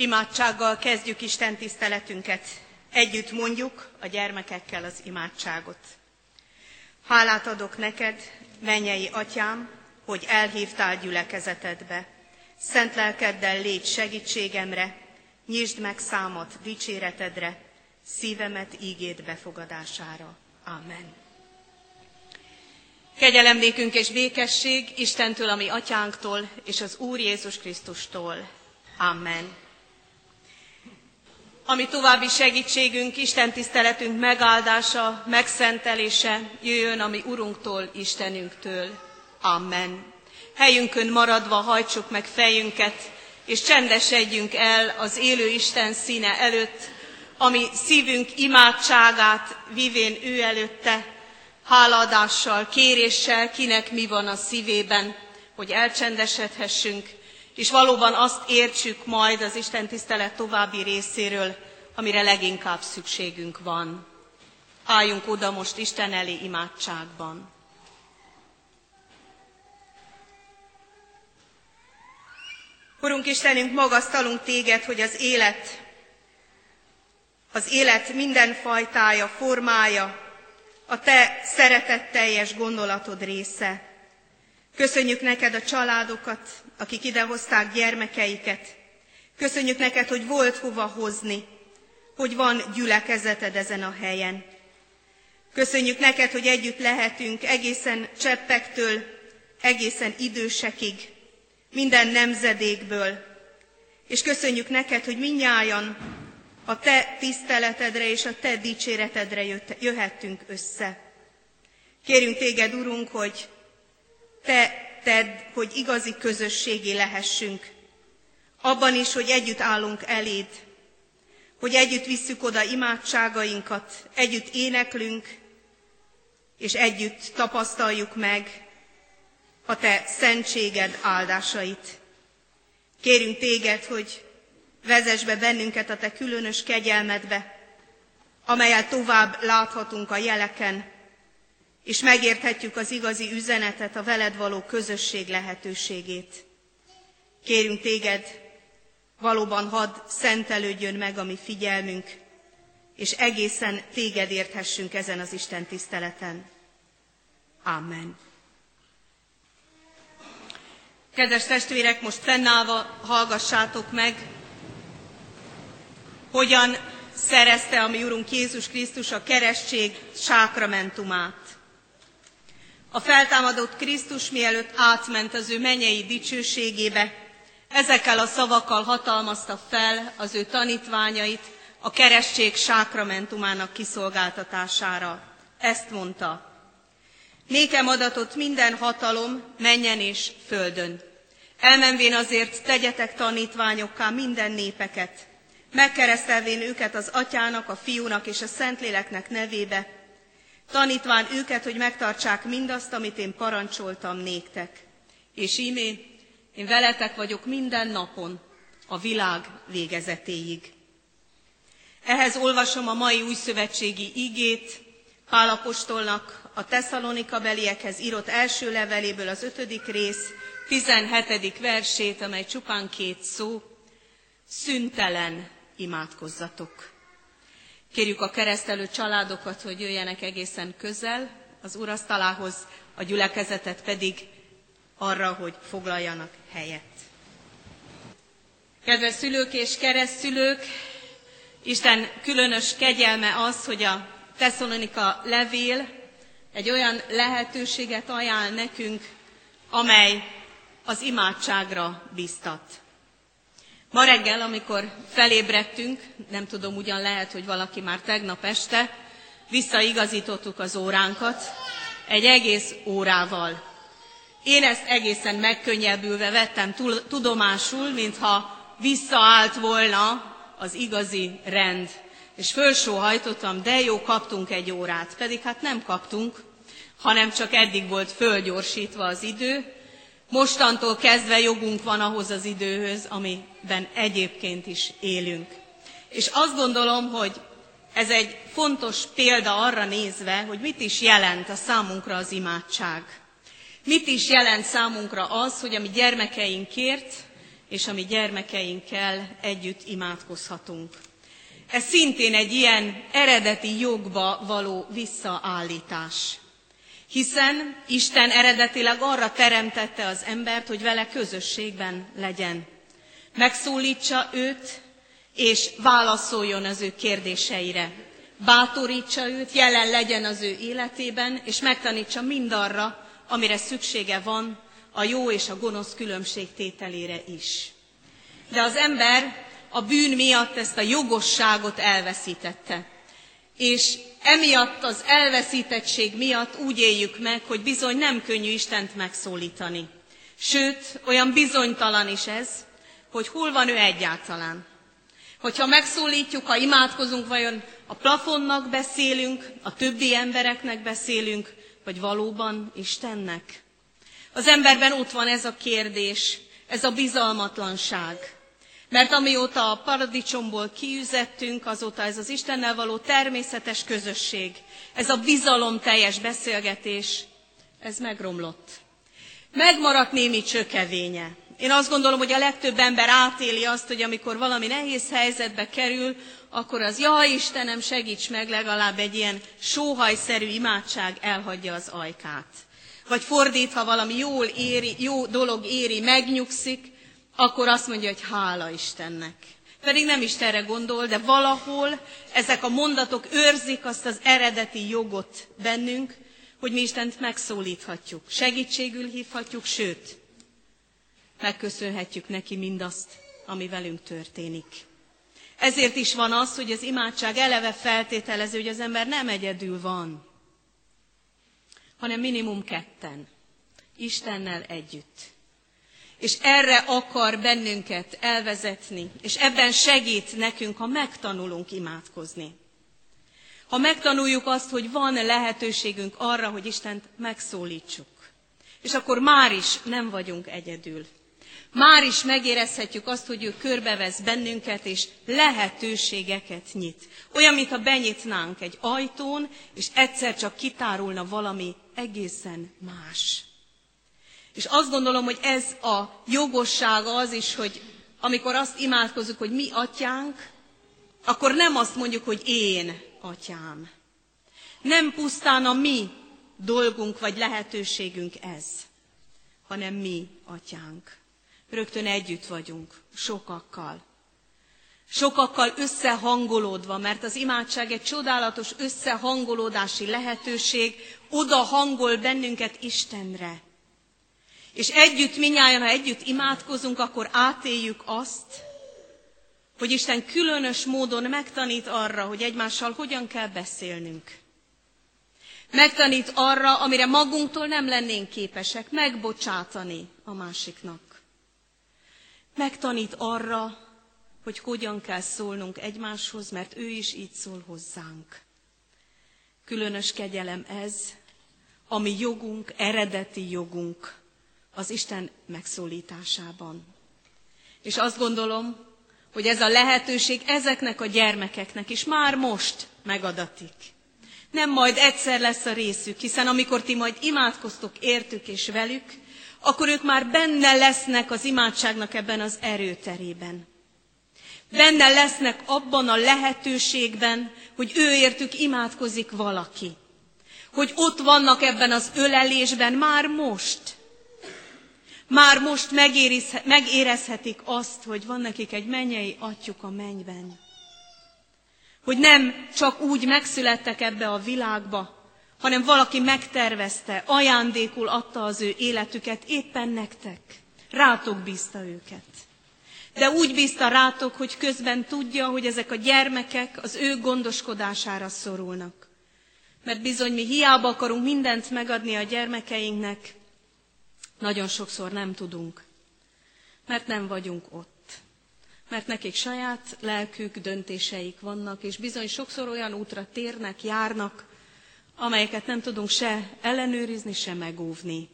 Imádsággal kezdjük Isten tiszteletünket. Együtt mondjuk a gyermekekkel az imádságot. Hálát adok neked, mennyei atyám, hogy elhívtál gyülekezetedbe. Szent lelkeddel légy segítségemre, nyisd meg számat dicséretedre, szívemet ígéd befogadására. Amen. Kegyelemnékünk és békesség Istentől, ami atyánktól, és az Úr Jézus Krisztustól. Amen. Ami további segítségünk, Isten tiszteletünk megáldása, megszentelése jöjjön, ami Urunktól, Istenünktől. Amen. Helyünkön maradva hajtsuk meg fejünket, és csendesedjünk el az élő Isten színe előtt, ami szívünk imádságát vivén ő előtte, hálaadással, kéréssel, kinek mi van a szívében, hogy elcsendesedhessünk, és valóban azt értsük majd az Isten tisztelet további részéről, amire leginkább szükségünk van. Álljunk oda most Isten elé imádságban. Urunk Istenünk, magasztalunk téged, hogy az élet, az élet minden fajtája, formája, a te szeretetteljes gondolatod része. Köszönjük neked a családokat, akik idehozták gyermekeiket. Köszönjük neked, hogy volt hova hozni, hogy van gyülekezeted ezen a helyen. Köszönjük neked, hogy együtt lehetünk egészen cseppektől, egészen idősekig, minden nemzedékből. És köszönjük neked, hogy minnyájan a te tiszteletedre és a te dicséretedre jöhettünk össze. Kérünk téged, Urunk, hogy te tedd, hogy igazi közösségé lehessünk. Abban is, hogy együtt állunk eléd, hogy együtt visszük oda imádságainkat, együtt éneklünk, és együtt tapasztaljuk meg a te szentséged áldásait. Kérünk téged, hogy vezess be bennünket a te különös kegyelmedbe, amelyel tovább láthatunk a jeleken, és megérthetjük az igazi üzenetet, a veled való közösség lehetőségét. Kérünk téged, valóban hadd szentelődjön meg a mi figyelmünk, és egészen téged érthessünk ezen az Isten tiszteleten. Amen. Kedves testvérek, most fennállva hallgassátok meg hogyan szerezte a mi Urunk Jézus Krisztus a keresztség sákramentumát. A feltámadott Krisztus mielőtt átment az ő menyei dicsőségébe, ezekkel a szavakkal hatalmazta fel az ő tanítványait a keresztség sákramentumának kiszolgáltatására. Ezt mondta. Nékem adatot minden hatalom menjen és földön. Elmenvén azért tegyetek tanítványokká minden népeket, megkeresztelvén őket az atyának, a fiúnak és a szentléleknek nevébe, tanítván őket, hogy megtartsák mindazt, amit én parancsoltam néktek. És ímé, én veletek vagyok minden napon, a világ végezetéig. Ehhez olvasom a mai újszövetségi igét, Pálapostolnak a Tesszalonika beliekhez írott első leveléből az ötödik rész, 17. versét, amely csupán két szó, szüntelen imádkozzatok. Kérjük a keresztelő családokat, hogy jöjjenek egészen közel az urasztalához, a gyülekezetet pedig arra, hogy foglaljanak helyet. Kedves szülők és keresztülők, Isten különös kegyelme az, hogy a Tesszalonika levél egy olyan lehetőséget ajánl nekünk, amely az imádságra biztat. Ma reggel, amikor felébredtünk, nem tudom, ugyan lehet, hogy valaki már tegnap este, visszaigazítottuk az óránkat egy egész órával. Én ezt egészen megkönnyebbülve vettem tudomásul, mintha visszaállt volna az igazi rend. És fölsóhajtottam, de jó, kaptunk egy órát. Pedig hát nem kaptunk, hanem csak eddig volt fölgyorsítva az idő, Mostantól kezdve jogunk van ahhoz az időhöz, amiben egyébként is élünk. És azt gondolom, hogy ez egy fontos példa arra nézve, hogy mit is jelent a számunkra az imádság. Mit is jelent számunkra az, hogy a mi gyermekeinkért és a mi gyermekeinkkel együtt imádkozhatunk. Ez szintén egy ilyen eredeti jogba való visszaállítás. Hiszen Isten eredetileg arra teremtette az embert, hogy vele közösségben legyen. Megszólítsa őt, és válaszoljon az ő kérdéseire. Bátorítsa őt, jelen legyen az ő életében, és megtanítsa mindarra, amire szüksége van a jó és a gonosz különbségtételére is. De az ember a bűn miatt ezt a jogosságot elveszítette. És emiatt az elveszítettség miatt úgy éljük meg, hogy bizony nem könnyű Istent megszólítani. Sőt, olyan bizonytalan is ez, hogy hol van ő egyáltalán. Hogyha megszólítjuk, ha imádkozunk, vajon a plafonnak beszélünk, a többi embereknek beszélünk, vagy valóban Istennek? Az emberben ott van ez a kérdés, ez a bizalmatlanság. Mert amióta a paradicsomból kiüzettünk, azóta ez az Istennel való természetes közösség, ez a bizalom teljes beszélgetés, ez megromlott. Megmaradt némi csökevénye. Én azt gondolom, hogy a legtöbb ember átéli azt, hogy amikor valami nehéz helyzetbe kerül, akkor az, ja Istenem, segíts meg, legalább egy ilyen sóhajszerű imádság elhagyja az ajkát. Vagy fordítva valami jól éri, jó dolog éri, megnyugszik, akkor azt mondja, hogy hála Istennek. Pedig nem Istenre gondol, de valahol ezek a mondatok őrzik azt az eredeti jogot bennünk, hogy mi Istent megszólíthatjuk, segítségül hívhatjuk, sőt, megköszönhetjük neki mindazt, ami velünk történik. Ezért is van az, hogy az imádság eleve feltételező, hogy az ember nem egyedül van, hanem minimum ketten, Istennel együtt. És erre akar bennünket elvezetni, és ebben segít nekünk, ha megtanulunk imádkozni. Ha megtanuljuk azt, hogy van lehetőségünk arra, hogy Istent megszólítsuk. És akkor már is nem vagyunk egyedül. Már is megérezhetjük azt, hogy ő körbevesz bennünket, és lehetőségeket nyit. Olyan, mintha benyitnánk egy ajtón, és egyszer csak kitárulna valami egészen más. És azt gondolom, hogy ez a jogossága az is, hogy amikor azt imádkozunk, hogy mi atyánk, akkor nem azt mondjuk, hogy én atyám. Nem pusztán a mi dolgunk vagy lehetőségünk ez, hanem mi atyánk. Rögtön együtt vagyunk, sokakkal. Sokakkal összehangolódva, mert az imádság egy csodálatos összehangolódási lehetőség, oda hangol bennünket Istenre. És együtt, minnyáján, ha együtt imádkozunk, akkor átéljük azt, hogy Isten különös módon megtanít arra, hogy egymással hogyan kell beszélnünk. Megtanít arra, amire magunktól nem lennénk képesek, megbocsátani a másiknak. Megtanít arra, hogy hogyan kell szólnunk egymáshoz, mert ő is így szól hozzánk. Különös kegyelem ez, ami jogunk, eredeti jogunk az Isten megszólításában. És azt gondolom, hogy ez a lehetőség ezeknek a gyermekeknek is már most megadatik. Nem majd egyszer lesz a részük, hiszen amikor ti majd imádkoztok értük és velük, akkor ők már benne lesznek az imádságnak ebben az erőterében. Benne lesznek abban a lehetőségben, hogy ő értük imádkozik valaki. Hogy ott vannak ebben az ölelésben már most. Már most megérezhetik azt, hogy van nekik egy mennyei atyuk a mennyben. Hogy nem csak úgy megszülettek ebbe a világba, hanem valaki megtervezte, ajándékul adta az ő életüket éppen nektek. Rátok bízta őket. De úgy bízta rátok, hogy közben tudja, hogy ezek a gyermekek az ő gondoskodására szorulnak. Mert bizony mi hiába akarunk mindent megadni a gyermekeinknek, nagyon sokszor nem tudunk, mert nem vagyunk ott. Mert nekik saját lelkük, döntéseik vannak, és bizony sokszor olyan útra térnek, járnak, amelyeket nem tudunk se ellenőrizni, se megóvni.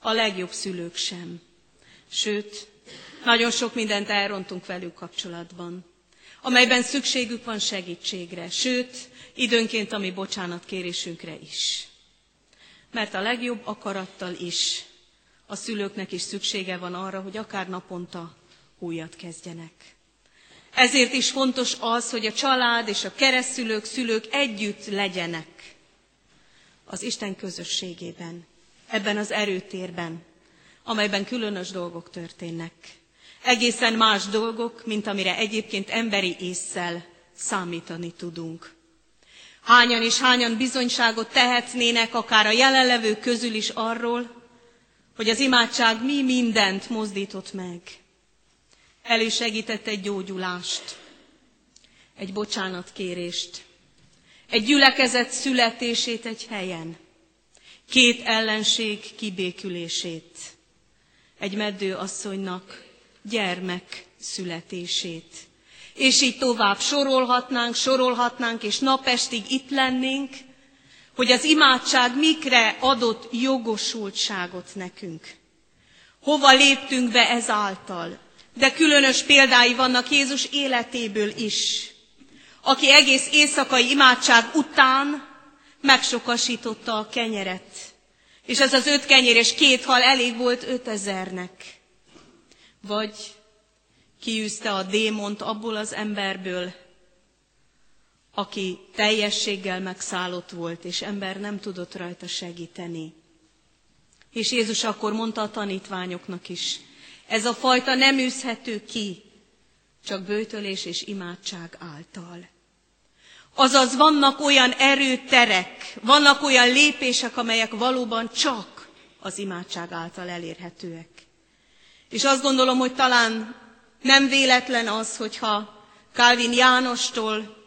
A legjobb szülők sem. Sőt, nagyon sok mindent elrontunk velük kapcsolatban, amelyben szükségük van segítségre, sőt, időnként a mi bocsánatkérésünkre is. Mert a legjobb akarattal is a szülőknek is szüksége van arra, hogy akár naponta újat kezdjenek. Ezért is fontos az, hogy a család és a keresztülők, szülők együtt legyenek az Isten közösségében, ebben az erőtérben, amelyben különös dolgok történnek. Egészen más dolgok, mint amire egyébként emberi észszel számítani tudunk. Hányan és hányan bizonyságot tehetnének akár a jelenlevők közül is arról, hogy az imádság mi mindent mozdított meg. Elősegített egy gyógyulást, egy bocsánatkérést, egy gyülekezet születését egy helyen, két ellenség kibékülését, egy meddő asszonynak gyermek születését. És így tovább sorolhatnánk, sorolhatnánk, és napestig itt lennénk, hogy az imádság mikre adott jogosultságot nekünk. Hova léptünk be ezáltal? De különös példái vannak Jézus életéből is, aki egész éjszakai imádság után megsokasította a kenyeret. És ez az öt kenyér és két hal elég volt ötezernek. Vagy kiűzte a démont abból az emberből, aki teljességgel megszállott volt, és ember nem tudott rajta segíteni. És Jézus akkor mondta a tanítványoknak is, ez a fajta nem űzhető ki, csak bőtölés és imádság által. Azaz vannak olyan erőterek, vannak olyan lépések, amelyek valóban csak az imádság által elérhetőek. És azt gondolom, hogy talán nem véletlen az, hogyha Calvin Jánostól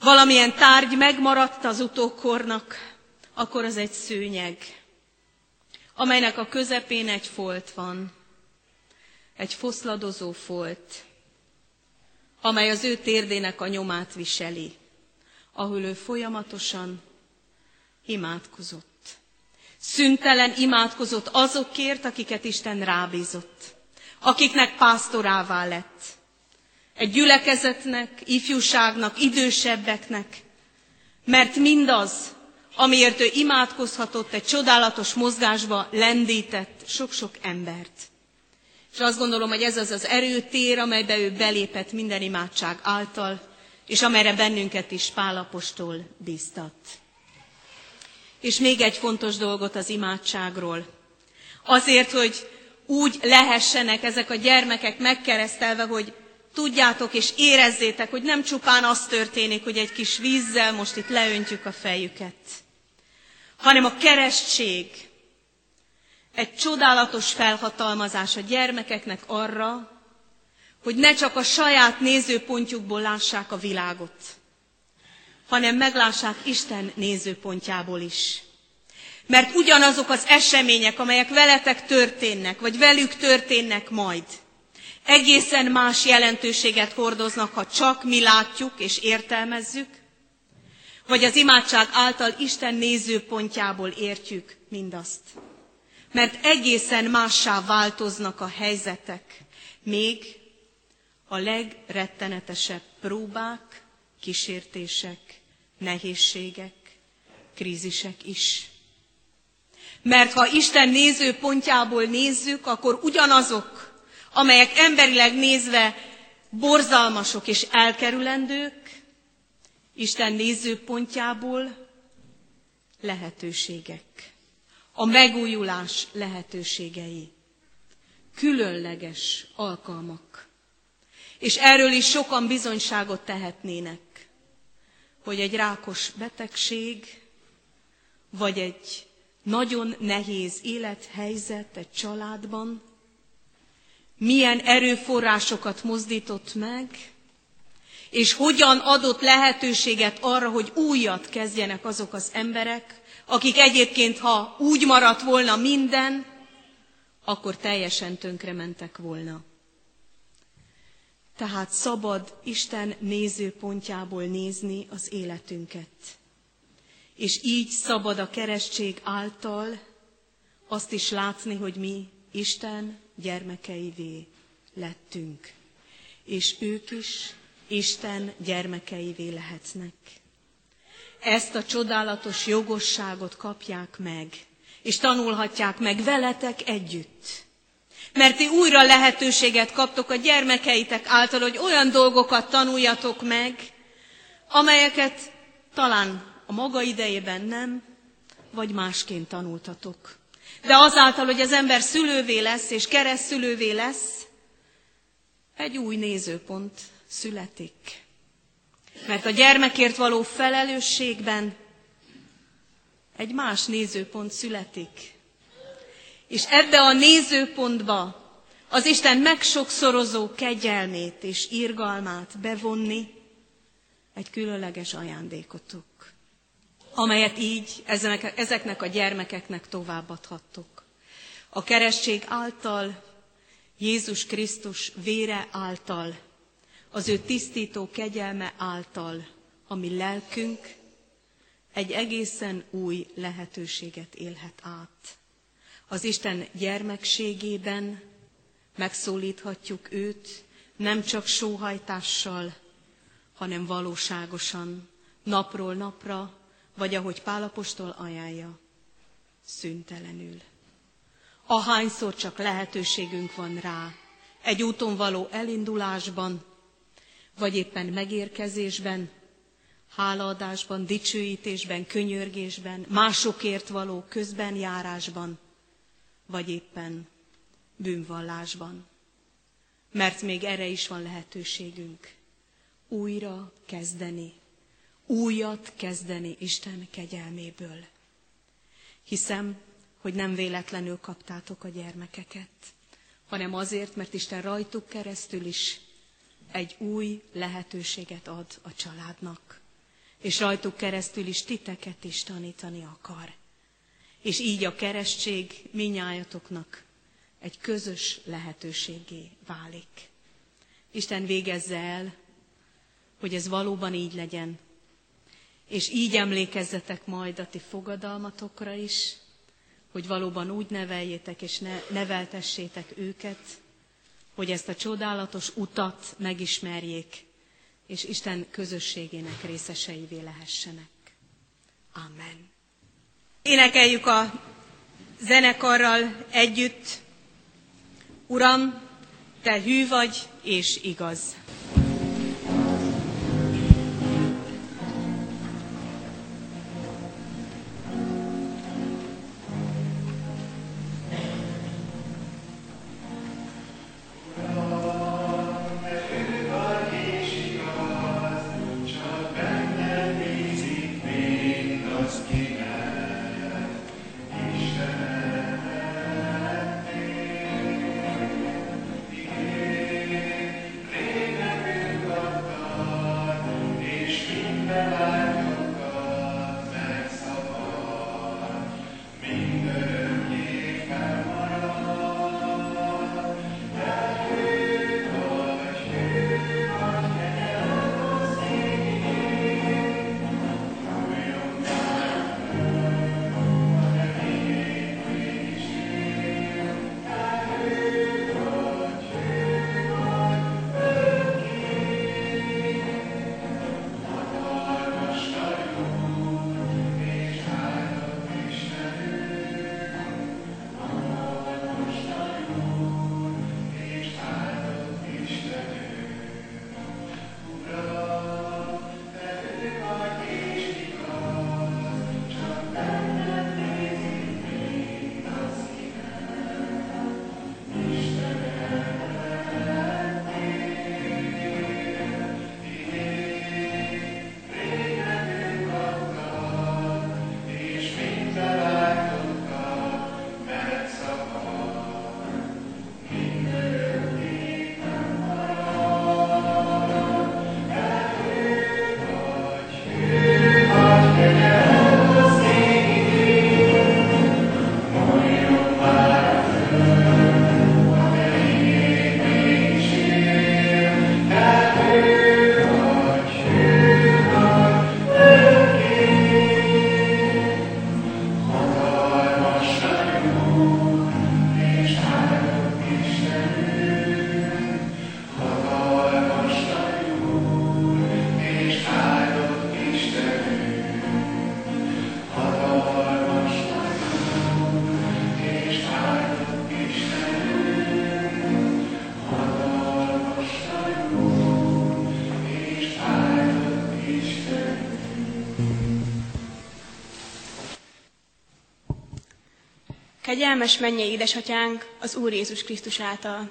valamilyen tárgy megmaradt az utókornak, akkor az egy szőnyeg, amelynek a közepén egy folt van, egy foszladozó folt, amely az ő térdének a nyomát viseli, ahol ő folyamatosan imádkozott. Szüntelen imádkozott azokért, akiket Isten rábízott, akiknek pásztorává lett. Egy gyülekezetnek, ifjúságnak, idősebbeknek, mert mindaz, amiért ő imádkozhatott, egy csodálatos mozgásba lendített sok-sok embert. És azt gondolom, hogy ez az az erőtér, amelybe ő belépett minden imádság által, és amelyre bennünket is Pálapostól bíztat. És még egy fontos dolgot az imádságról. Azért, hogy úgy lehessenek ezek a gyermekek megkeresztelve, hogy tudjátok és érezzétek, hogy nem csupán az történik, hogy egy kis vízzel most itt leöntjük a fejüket, hanem a keresztség, egy csodálatos felhatalmazás a gyermekeknek arra, hogy ne csak a saját nézőpontjukból lássák a világot, hanem meglássák Isten nézőpontjából is. Mert ugyanazok az események, amelyek veletek történnek, vagy velük történnek majd, egészen más jelentőséget hordoznak, ha csak mi látjuk és értelmezzük, vagy az imádság által Isten nézőpontjából értjük mindazt mert egészen mássá változnak a helyzetek, még a legrettenetesebb próbák, kísértések, nehézségek, krízisek is. Mert ha Isten nézőpontjából nézzük, akkor ugyanazok, amelyek emberileg nézve borzalmasok és elkerülendők, Isten nézőpontjából lehetőségek a megújulás lehetőségei. Különleges alkalmak. És erről is sokan bizonyságot tehetnének, hogy egy rákos betegség, vagy egy nagyon nehéz élethelyzet egy családban, milyen erőforrásokat mozdított meg, és hogyan adott lehetőséget arra, hogy újat kezdjenek azok az emberek, akik egyébként, ha úgy maradt volna minden, akkor teljesen tönkrementek volna. Tehát szabad Isten nézőpontjából nézni az életünket. És így szabad a keresztség által azt is látni, hogy mi Isten gyermekeivé lettünk. És ők is Isten gyermekeivé lehetnek ezt a csodálatos jogosságot kapják meg, és tanulhatják meg veletek együtt. Mert ti újra lehetőséget kaptok a gyermekeitek által, hogy olyan dolgokat tanuljatok meg, amelyeket talán a maga idejében nem, vagy másként tanultatok. De azáltal, hogy az ember szülővé lesz, és keresztülővé lesz, egy új nézőpont születik. Mert a gyermekért való felelősségben egy más nézőpont születik. És ebbe a nézőpontba az Isten megsokszorozó kegyelmét és irgalmát bevonni egy különleges ajándékotok, amelyet így ezeknek a gyermekeknek továbbadhattok. A keresztség által, Jézus Krisztus vére által, az ő tisztító kegyelme által, ami lelkünk egy egészen új lehetőséget élhet át. Az Isten gyermekségében megszólíthatjuk őt, nem csak sóhajtással, hanem valóságosan, napról napra, vagy ahogy Pálapostól ajánlja, szüntelenül. Ahányszor csak lehetőségünk van rá, egy úton való elindulásban, vagy éppen megérkezésben, hálaadásban, dicsőítésben, könyörgésben, másokért való közbenjárásban, vagy éppen bűnvallásban. Mert még erre is van lehetőségünk. Újra kezdeni, újat kezdeni Isten kegyelméből. Hiszem, hogy nem véletlenül kaptátok a gyermekeket, hanem azért, mert Isten rajtuk keresztül is egy új lehetőséget ad a családnak és rajtuk keresztül is titeket is tanítani akar. És így a keresztség minnyájatoknak egy közös lehetőségé válik. Isten végezze el, hogy ez valóban így legyen, és így emlékezzetek majd a ti fogadalmatokra is, hogy valóban úgy neveljétek és ne, neveltessétek őket, hogy ezt a csodálatos utat megismerjék, és Isten közösségének részeseivé lehessenek. Amen. Énekeljük a zenekarral együtt, Uram, Te hű vagy és igaz. Kegyelmes mennyei édesatyánk az Úr Jézus Krisztus által.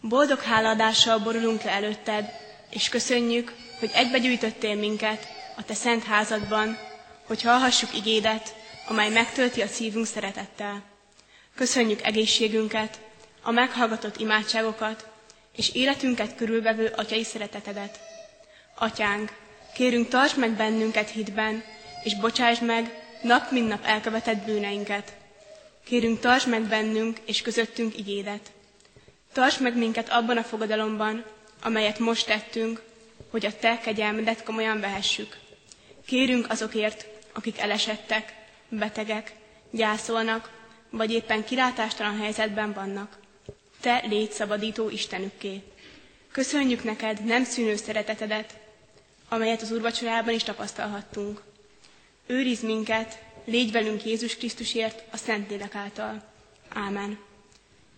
Boldog háladással borulunk le előtted, és köszönjük, hogy egybegyűjtöttél minket a te szent házadban, hogy hallhassuk igédet, amely megtölti a szívünk szeretettel. Köszönjük egészségünket, a meghallgatott imádságokat, és életünket körülvevő atyai szeretetedet. Atyánk, kérünk tarts meg bennünket hitben, és bocsáss meg nap mint nap elkövetett bűneinket. Kérünk tarts meg bennünk és közöttünk igédet. Tarts meg minket abban a fogadalomban, amelyet most tettünk, hogy a Te kegyelmedet komolyan vehessük. Kérünk azokért, akik elesettek, betegek, gyászolnak, vagy éppen kilátástalan helyzetben vannak. Te légy szabadító Istenükké. Köszönjük neked nem szűnő szeretetedet, amelyet az úrvacsorában is tapasztalhattunk. Őriz minket, légy velünk Jézus Krisztusért a Szentlélek által. Ámen.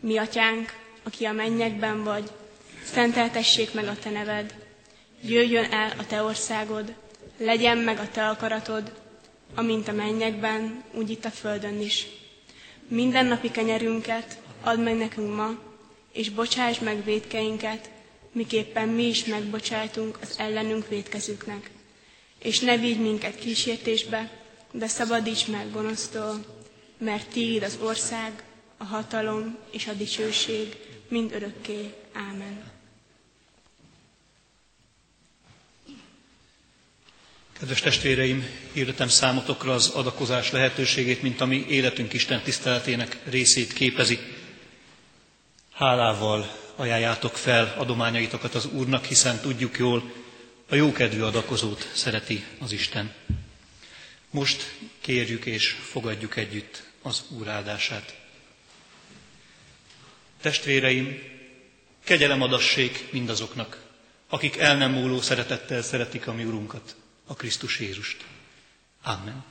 Mi atyánk, aki a mennyekben vagy, szenteltessék meg a te neved, jöjjön el a te országod, legyen meg a te akaratod, amint a mennyekben, úgy itt a földön is. Minden napi kenyerünket add meg nekünk ma, és bocsáss meg védkeinket, miképpen mi is megbocsájtunk az ellenünk védkezőknek. És ne vigy minket kísértésbe, de szabadíts meg gonosztól, mert Tiéd az ország, a hatalom és a dicsőség mind örökké. Ámen. Kedves testvéreim, hirdetem számotokra az adakozás lehetőségét, mint ami életünk Isten tiszteletének részét képezi. Hálával ajánljátok fel adományaitokat az Úrnak, hiszen tudjuk jól, a jókedvű adakozót szereti az Isten. Most kérjük és fogadjuk együtt az Úr áldását. Testvéreim, kegyelem adassék mindazoknak, akik el nem múló szeretettel szeretik a mi Urunkat, a Krisztus Jézust. Amen.